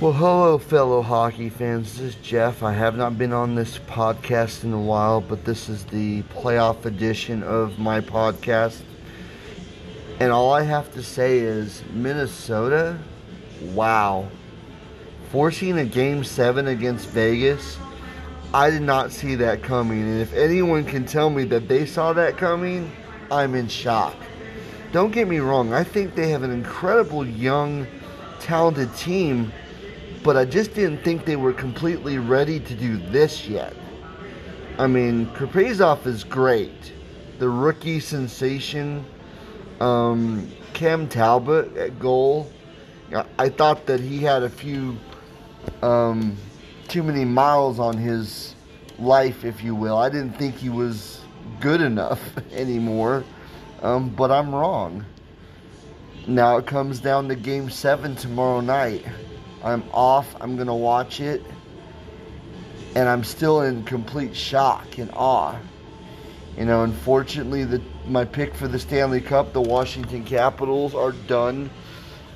Well, hello, fellow hockey fans. This is Jeff. I have not been on this podcast in a while, but this is the playoff edition of my podcast. And all I have to say is Minnesota, wow. Forcing a game seven against Vegas, I did not see that coming. And if anyone can tell me that they saw that coming, I'm in shock. Don't get me wrong, I think they have an incredible young, talented team but I just didn't think they were completely ready to do this yet. I mean, Kaprizov is great. The rookie sensation, um, Cam Talbot at goal. I thought that he had a few um, too many miles on his life, if you will. I didn't think he was good enough anymore, um, but I'm wrong. Now it comes down to game seven tomorrow night. I'm off. I'm going to watch it. And I'm still in complete shock and awe. You know, unfortunately, the, my pick for the Stanley Cup, the Washington Capitals, are done.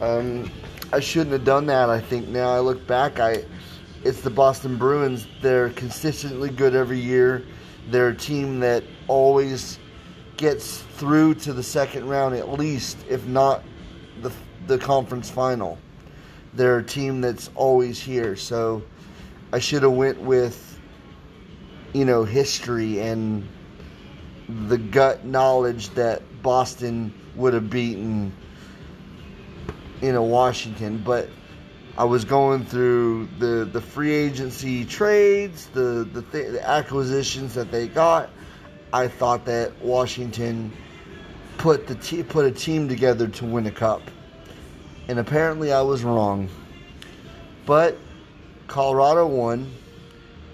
Um, I shouldn't have done that. I think now I look back, I it's the Boston Bruins. They're consistently good every year. They're a team that always gets through to the second round at least, if not the the conference final they're a team that's always here. So I should have went with you know history and the gut knowledge that Boston would have beaten you know Washington, but I was going through the the free agency trades, the the, th- the acquisitions that they got. I thought that Washington put the te- put a team together to win a cup and apparently I was wrong. But Colorado won.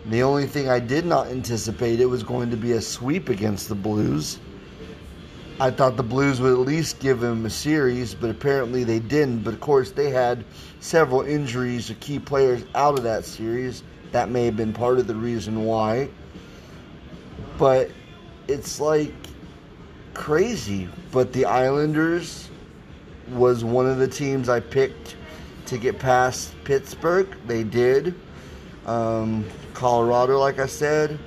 The only thing I did not anticipate it was going to be a sweep against the Blues. I thought the Blues would at least give them a series, but apparently they didn't. But of course, they had several injuries of key players out of that series. That may have been part of the reason why. But it's like crazy. But the Islanders was one of the teams I picked to get past Pittsburgh. They did. Um, Colorado, like I said.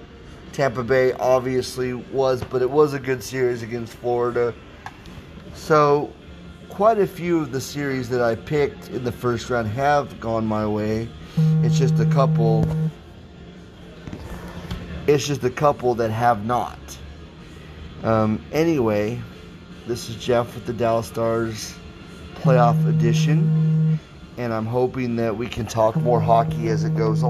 Tampa Bay obviously was, but it was a good series against Florida. So, quite a few of the series that I picked in the first round have gone my way. It's just a couple. It's just a couple that have not. Um, anyway, this is Jeff with the Dallas Stars playoff edition. And I'm hoping that we can talk more hockey as it goes on.